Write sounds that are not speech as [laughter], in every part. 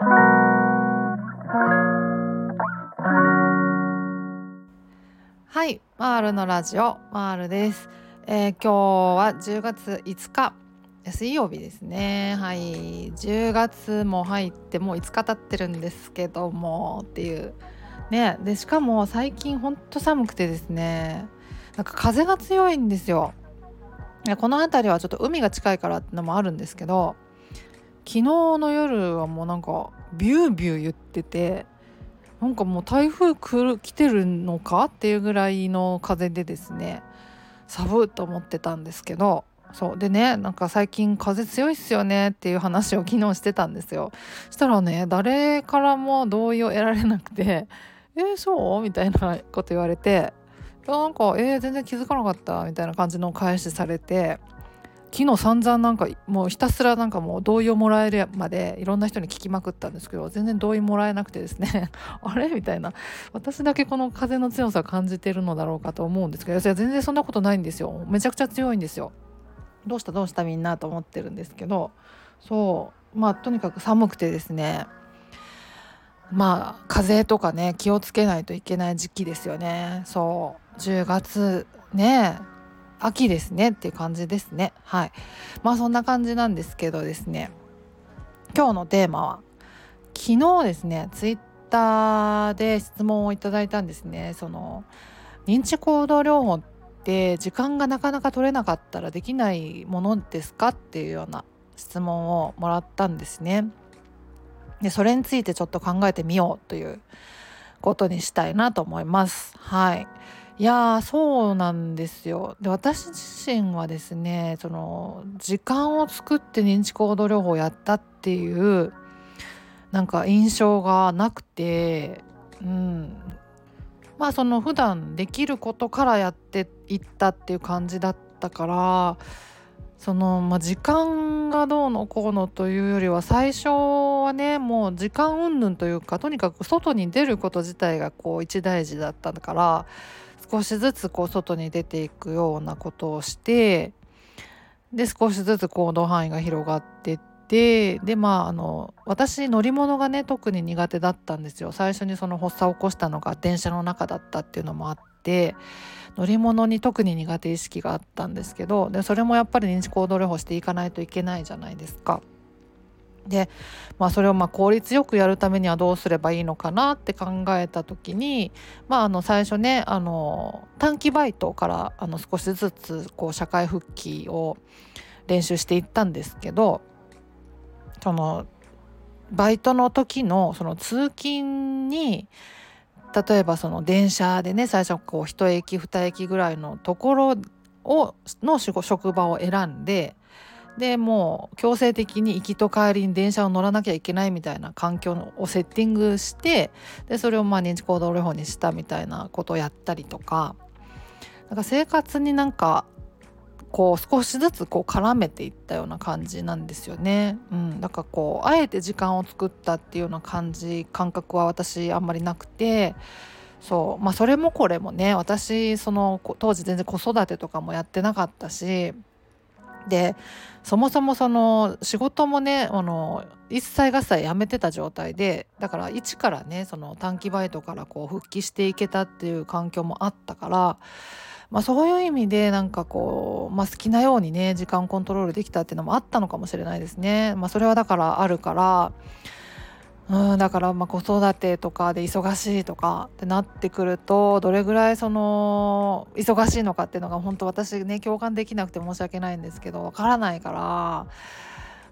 はいマールのラジオマールです、えー、今日は10月5日水曜日ですね。はい10月も入ってもう5日経ってるんですけどもっていう。ねでしかも最近ほんと寒くてですねなんか風が強いんですよ。この辺りはちょっと海が近いからってのもあるんですけど昨日の夜はもうなんかビュービュー言っててなんかもう台風来る来てるのかっていうぐらいの風でですね寒いと思ってたんですけどそうでねなんか最近風強いっすよねっていう話を昨日してたんですよしたらね誰からも同意を得られなくて「えー、そう?」みたいなこと言われて「なんかえー、全然気づかなかった」みたいな感じの返しされて昨日散々なんかもうひたすらなんかもう同意をもらえるまでいろんな人に聞きまくったんですけど全然同意もらえなくてですね [laughs] あれ？みたいな。私だけこの風の強さ感じてるのだろうかと思うんですけどいや全然そんなことないんですよ。めちゃくちゃ強いんですよ。どうした？どうしたみんなと思ってるんですけど。そう。まあとにかく寒くてですね。まあ風邪とかね気をつけないといけない時期ですよね。そう。10月ね秋ですねっていう感じですね。はい。まあそんな感じなんですけどですね。今日のテーマは昨日ですねツイッターで質問をいただいたんですね。その認知行動療法って時間がなかなか取れなかったらできないものですかっていうような質問をもらったんですね。でそれについてちょっと考えてみようということにしたいなと思います。はい。いやそうなんですよ。で私自身はですねその時間を作って認知行動療法をやったっていうなんか印象がなくてうん。まあその普段できることからやっていったっていう感じだったからその、まあ、時間がどうのこうのというよりは最初はねもう時間云々というかとにかく外に出ること自体がこう一大事だったから少しずつこう外に出ていくようなことをしてで少しずつ行動範囲が広がってってでまああの私乗り物がね特に苦手だったんですよ最初にその発作を起こしたのが電車の中だったっていうのもあって乗り物に特に苦手意識があったんですけどでそれもやっぱり認知行動療法していかないといけないじゃないですか。で、まあ、それをまあ効率よくやるためにはどうすればいいのかなって考えた時に、まあ、あの最初ねあの短期バイトからあの少しずつこう社会復帰を練習していったんですけどそのバイトの時のその通勤に例えばその電車でね最初こう1駅2駅ぐらいのところをの職場を選んででもう強制的に行きと帰りに電車を乗らなきゃいけないみたいな環境をセッティングしてでそれをまあ認知行動療法にしたみたいなことをやったりとか。なんか生活になんかこう少しずつこう絡めていったような感じなんですよね。うん、だからこうあえて時間を作ったっていうような感じ感覚は私あんまりなくて。そう。まあそれもこれもね私その当時全然子育てとかもやってなかったしでそもそもその仕事もねあの一切合切やめてた状態でだから一からねその短期バイトからこう復帰していけたっていう環境もあったから、まあ、そういう意味でなんかこう、まあ、好きなようにね時間コントロールできたっていうのもあったのかもしれないですね。まあ、それはだからあるからうんだからま子育てとかで忙しいとかってなってくるとどれぐらいその忙しいのかっていうのが本当私ね共感できなくて申し訳ないんですけどわからないか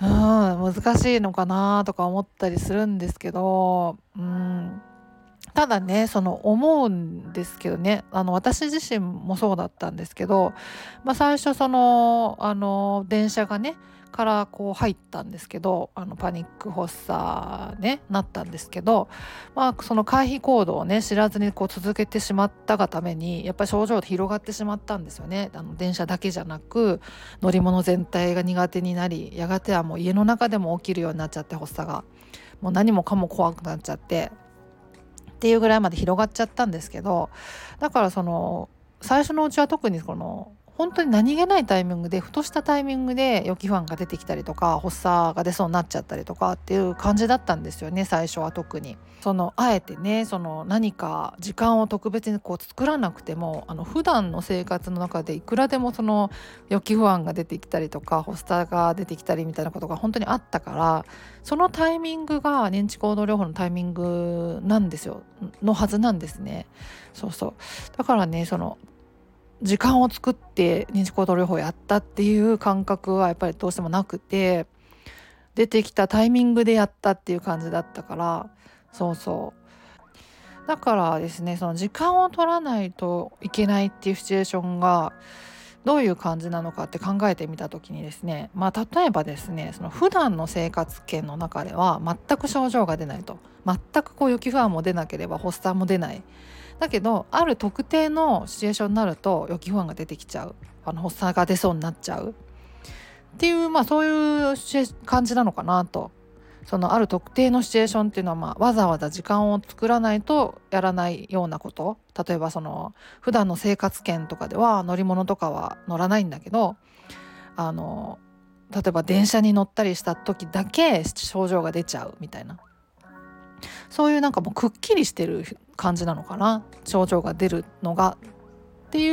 らうん難しいのかなとか思ったりするんですけどうん。ただねその思うんですけどねあの私自身もそうだったんですけど、まあ、最初そのあの電車がねからこう入ったんですけどあのパニック発作ねなったんですけど、まあ、その回避行動をね知らずにこう続けてしまったがためにやっぱり症状が広がってしまったんですよね。あの電車だけじゃなく乗り物全体が苦手になりやがてはもう家の中でも起きるようになっちゃって発作がもう何もかも怖くなっちゃってっていうぐらいまで広がっちゃったんですけどだからその最初のうちは特にこの本当に何気ないタイミングでふとしたタイミングで予期不安が出てきたりとか発作が出そうになっちゃったりとかっていう感じだったんですよね最初は特に。そのあえてねその何か時間を特別にこう作らなくてもあの普段の生活の中でいくらでもその予期不安が出てきたりとか発作が出てきたりみたいなことが本当にあったからそのタイミングが認知行動療法のタイミングなんですよのはずなんですね。そうそうだからねその時間を作って認知行動療法をやったっていう感覚はやっぱりどうしてもなくて出てきたタイミングでやったっていう感じだったからそうそう。だからですねその時間を取らないといけないっていうシチュエーションがどういう感じなのかって考えてみた時にですねまあ例えばですねその普段の生活圏の中では全く症状が出ないと。全くこう予期不安も出なければ発作も出ない。だけどある特定のシチュエーションになると予期不安が出てきちゃう。あの発作が出そうになっちゃう。っていうまあそういう感じなのかなと。そのある特定のシチュエーションっていうのは、まあ、わざわざ時間を作らないとやらないようなこと。例えばその普段の生活圏とかでは乗り物とかは乗らないんだけどあの例えば電車に乗ったりした時だけ症状が出ちゃうみたいな。そういうなんかもうくっきりしてる感じなのかな？症状が出るのがってい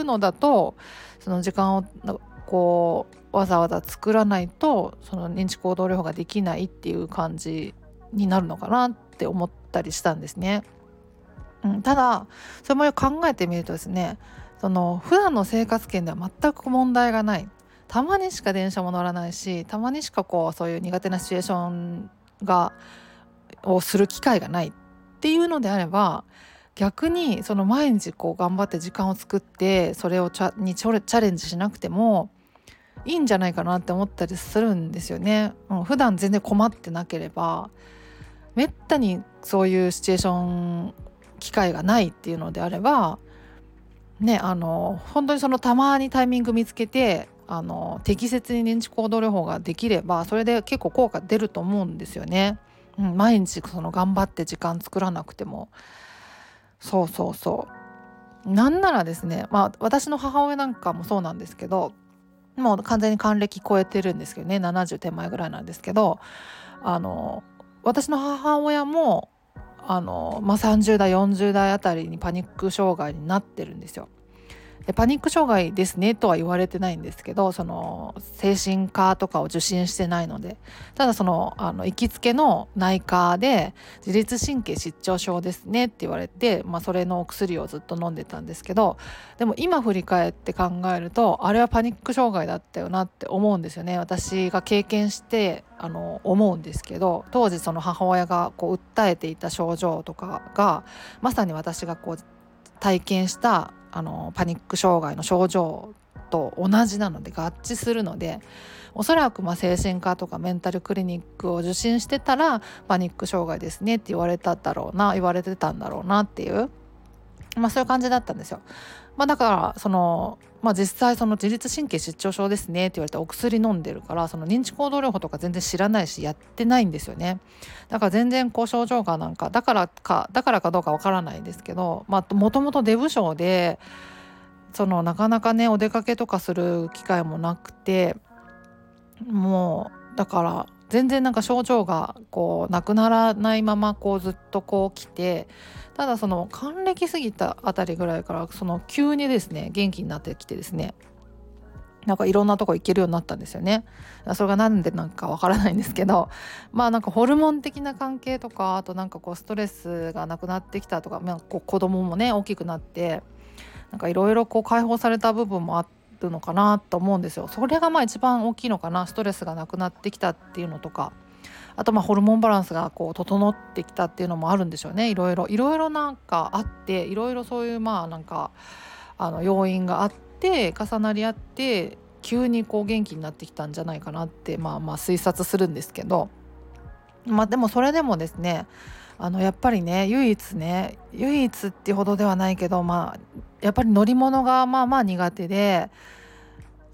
うのだとその時間をこうわざわざ作らないとその認知行動療法ができないっていう感じになるのかなって思ったりしたんですね。うん、ただそれも考えてみるとですねその普段の生活圏では全く問題がない。たまにしか電車も乗らないしたまにしかこうそういう苦手なシチュエーションがをする機会がない。っっていうのであれば逆にその毎日こう頑張って時間を作ってそれをチャにチャレンジしなくてもいいんじゃないかなって思ったりするんですよね。うん、普段全然困ってなければめったにそういうシチュエーション機会がないっていうのであればねあの本当にそのたまにタイミング見つけてあの適切に認知行動療法ができればそれで結構効果出ると思うんですよね。毎日その頑張って時間作らなくてもそうそうそうなんならですねまあ私の母親なんかもそうなんですけどもう完全に還暦超えてるんですけどね70手前ぐらいなんですけどあの私の母親もあの、まあ、30代40代あたりにパニック障害になってるんですよ。パニック障害ですねとは言われてないんですけどその精神科とかを受診してないので。ただそのあの行きつけの内科で自律神経失調症ですねって言われて、まあ、それのお薬をずっと飲んでたんですけどでも今振り返って考えるとあれはパニック障害だったよなって思うんですよね。私が経験してあの思うんですけど当時その母親がこう訴えていた症状とかがまさに私がこう体験したあのパニック障害の症状と同じなので合致するのでおそらくま精神科とかメンタルクリニックを受診してたらパニック障害ですねって言われただろうな言われてたんだろうなっていうまあそういう感じだったんですよ。まあ、だからその、まあ、実際その自律神経失調症ですねって言われてお薬飲んでるからその認知行動療法とか全然知らないしやってないんですよね。だから全然こう症状がなんかだからかだからかどうかわからないんですけどもともとデブ症でそのなかなかねお出かけとかする機会もなくてもうだから全然なんか症状がこうなくならないままこうずっとこう来てただその還暦過ぎたあたりぐらいからその急にですね元気になってきてですねなんかいろんなとこ行けるようになったんですよね。それが何でなんかわからないんですけど [laughs] まあなんかホルモン的な関係とかあとなんかこうストレスがなくなってきたとか、まあ、こう子供もね大きくなってなんかいろいろこう解放された部分もあるのかなと思うんですよ。それがまあ一番大きいのかなストレスがなくなってきたっていうのとかあとまあホルモンバランスがこう整ってきたっていうのもあるんでしょうね。いろいろいろいろなんかあっていろいろそういうまあなんかあの要因があって重なり合って急にこう元気になってきたんじゃないかなってまあまあ推察するんですけど。まあでもそれでもですねあのやっぱりね唯一ね唯一ってほどではないけどまあやっぱり乗り物がまあまあ苦手で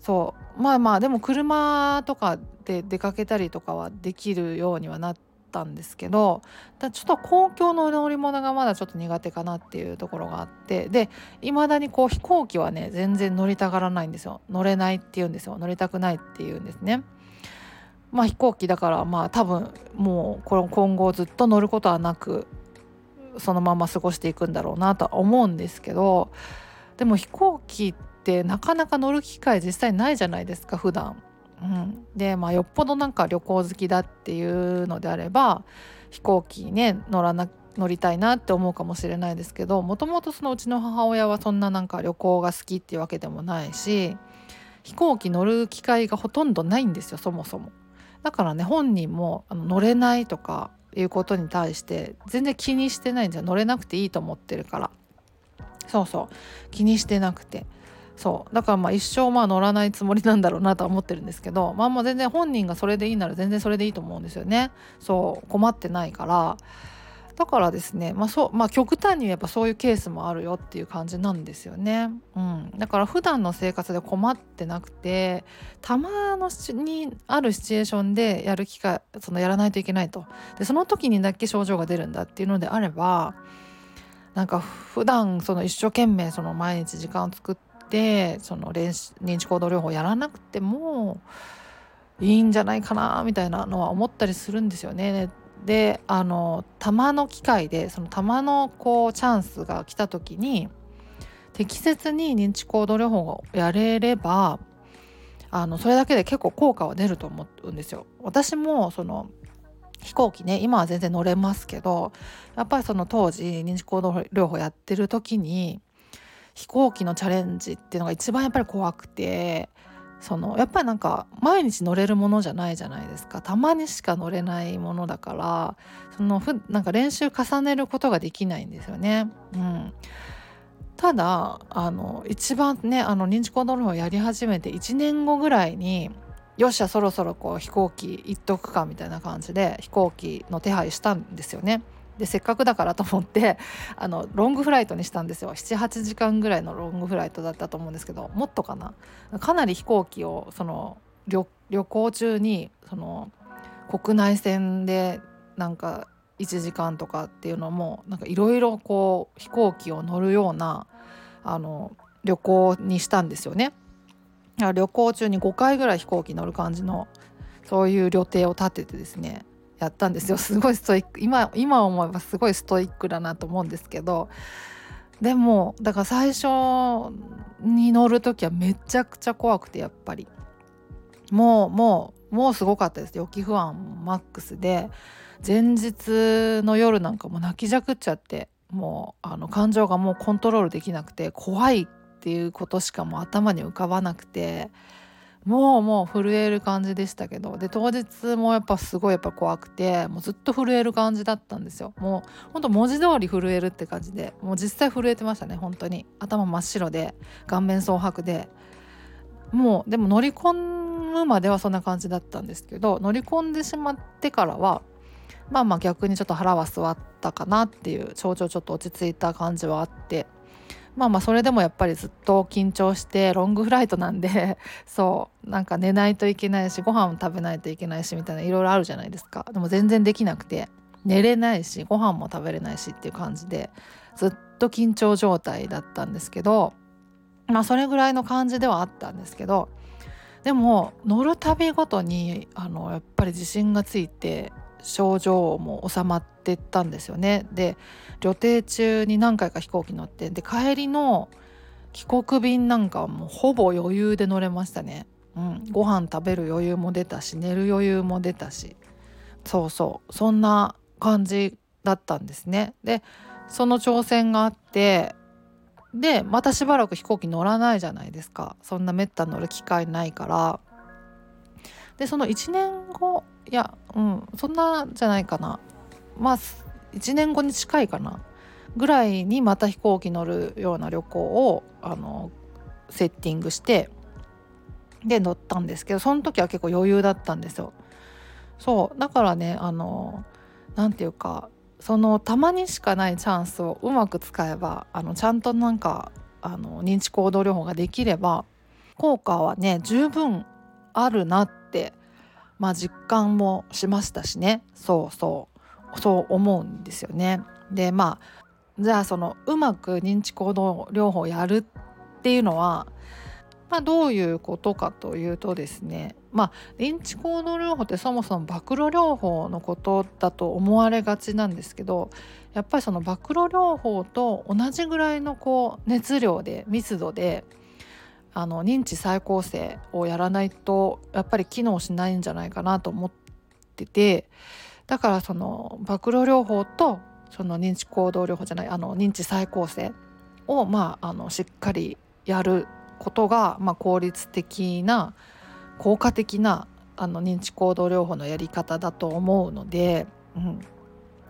そう。まあまあでも車とかで出かけたりとかはできるようにはなったんですけどだちょっと公共の乗り物がまだちょっと苦手かなっていうところがあってでいまだにこう飛行機はね全然乗りたがらないんですよ。乗れないって言うんですよ。乗りたくないって言うんですね。まあ飛行機だからまあ多分もうこの今後ずっと乗ることはなくそのまま過ごしていくんだろうなとは思うんですけどでも飛行機ってなかなか乗る機会実際ないじゃないですか普段。うん、でまあよっぽどなんか旅行好きだっていうのであれば飛行機ね乗らな乗りたいなって思うかもしれないですけどもともとそのうちの母親はそんななんか旅行が好きっていうわけでもないし飛行機乗る機会がほとんどないんですよそもそも。だからね本人もあの乗れないとかいうことに対して全然気にしてないんですよ。乗れなくていいと思ってるから。そうそう。気にしてなくて。そう。だからまあ一生まあ乗らないつもりなんだろうなとは思ってるんですけどまあもう全然本人がそれでいいなら全然それでいいと思うんですよね。そう困ってないから。だからですねまあそうまあ極端に言えばそういうケースもあるよっていう感じなんですよね、うん、だから普段の生活で困ってなくてたまのにあるシチュエーションでやる機会そのやらないといけないと。でその時にだけ症状が出るんだっていうのであればなんか普段その一生懸命その毎日時間を作っててその認知行動療法やらなくてもいいんじゃないかなみたいなのは思ったりするんですよね。であの玉の機会でその玉のこうチャンスが来た時に適切に認知行動療法をやれればあのそれだけで結構効果は出ると思うんですよ。私もその飛行機ね今は全然乗れますけどやっぱりその当時認知行動療法やってる時に飛行機のチャレンジっていうのが一番やっぱり怖くてそのやっぱりなんか毎日乗れるものじゃないじゃないですかたまにしか乗れないものだからそのふなんか練習重ねることができないんですよね。うん、ただあの一番ねあの認知行動療法をやり始めて1年後ぐらいによっしゃそろそろこう飛行機行っとくかみたいな感じで飛行機の手配したんですよね。でせっかくだからと思って [laughs] あのロングフライトにしたんですよ78時間ぐらいのロングフライトだったと思うんですけどもっとかな？かなり飛行機をその旅行中にその国内線でなんか1時間とかっていうのもなんかいろいろこう飛行機を乗るようなあの旅行にしたんですよね。旅行中に5回ぐらい飛行機乗る感じのそういう旅程を立ててですねやったんですよ。[laughs] すごいストイック。今今思えばすごいストイックだなと思うんですけど。でもだから最初に乗る時はめちゃくちゃ怖くてやっぱり。もうもうもうすごかったです予期不安マックスで。前日の夜なんかもう泣きじゃくっちゃって。もうあの感情がもうコントロールできなくて怖いっていうことしかもう頭に浮かばなくて。もうもう震える感じでしたけどで当日もやっぱすごいやっぱ怖くてもうずっと震える感じだったんですよ。もうほんと文字通り震えるって感じでもう実際震えてましたね本当に。頭真っ白で顔面蒼白で。もうでも乗り込むまではそんな感じだったんですけど乗り込んでしまってからはまあまあ逆にちょっと腹は据わったかなっていう症状ちょっと落ち着いた感じはあってまあまあそれでもやっぱりずっと緊張してロングフライトなんで [laughs] そうなんか寝ないといけないしご飯も食べないといけないしみたいないろいろあるじゃないですか。でも全然できなくて寝れないしご飯も食べれないしっていう感じでずっと緊張状態だったんですけどまあそれぐらいの感じではあったんですけどでも乗るたびごとにあのやっぱり自信がついて症状も収まってったんですよね。で旅程中に何回か飛行機乗ってで帰りの帰国便なんかはもうほぼ余裕で乗れましたね。うん、ご飯食べる余裕も出たし寝る余裕も出たしそうそうそんな感じだったんですね。でその挑戦があってでまたしばらく飛行機乗らないじゃないですかそんなめったに乗る機会ないからでその1年後いやうんそんなじゃないかなまあ1年後に近いかなぐらいにまた飛行機乗るような旅行をあのセッティングしてで乗ったんですけどその時は結構余裕だったんですよ。そうだからねあの何て言うかそのたまにしかないチャンスをうまく使えばあのちゃんとなんかあの認知行動療法ができれば効果はね十分あるなっまあ、実感もしましたしね。そうそう。そう思うんですよね。でまあじゃあそのうまく認知行動療法をやるっていうのは、まあ、どういうことかというとですね。まあ認知行動療法ってそもそも暴露療法のことだと思われがちなんですけどやっぱりその暴露療法と同じぐらいのこう熱量で密度であの認知再構成をやらないとやっぱり機能しないんじゃないかなと思っててだからその暴露療法とその認知行動療法じゃないあの認知再構成を、まあ、あのしっかりやることが、まあ、効率的な効果的なあの認知行動療法のやり方だと思うので、うん、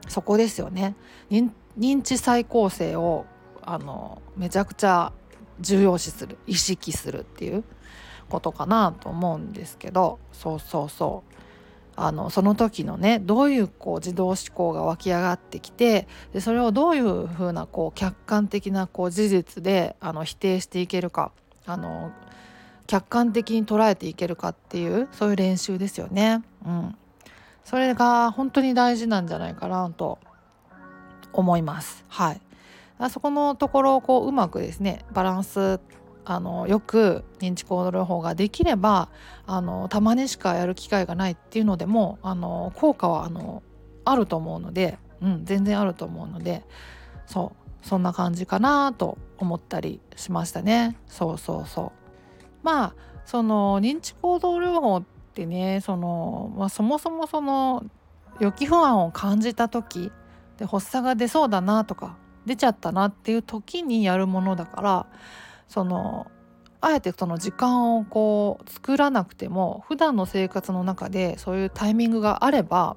そこですよね。認知再構成をあのめちゃくちゃ重要視する意識するっていうことかなと思うんですけどそうそうそうあのその時のねどういうこう自動思考が湧き上がってきてでそれをどういうふうなこう客観的なこう事実であの否定していけるかあの客観的に捉えていけるかっていうそういう練習ですよね。うん、それが本当に大事なんじゃないかなと思います。はい。そこのところをこううまくですねバランスあのよく認知行動療法ができればあのたまにしかやる機会がないっていうのでもあの効果はあのあると思うので、うん、全然あると思うのでそうそんな感じかなと思ったりしましたね。そうそうそうまあその認知行動療法ってねその、まあ、そもそもその予期不安を感じた時で発作が出そうだなとか出ちゃったなっていう時にやるものだからそのあえてその時間をこう作らなくても普段の生活の中でそういうタイミングがあれば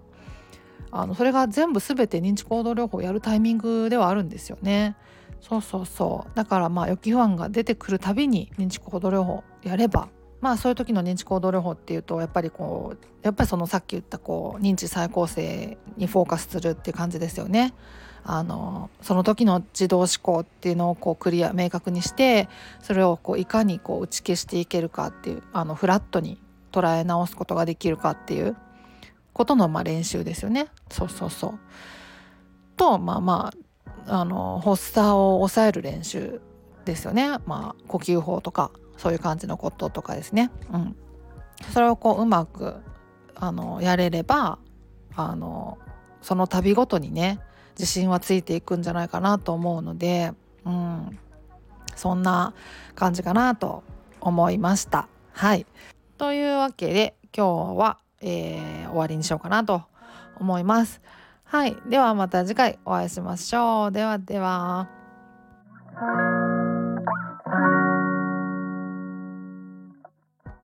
あのそれが全部全て認知行動療法をやるタイミングではあるんですよね。そうそうそうだからまあ予期不安が出てくるたびに認知行動療法やればまあそういう時の認知行動療法っていうとやっぱりこうやっぱりそのさっき言ったこう認知再構成にフォーカスするっていう感じですよね。あのその時の自動思考っていうのをこうクリア明確にしてそれをこういかにこう打ち消していけるかっていうあのフラットに捉え直すことができるかっていうことのまあ練習ですよね。そうそうそうとまあまああの発作を抑える練習ですよね。まあ呼吸法とかそういう感じのこととかですね。うん、それをこううまくあのやれればあのその度ごとにね自信はついていくんじゃないかなと思うので、うん、そんな感じかなと思いました。はい。というわけで今日は、えー、終わりにしようかなと思います。はい。ではまた次回お会いしましょう。ではでは。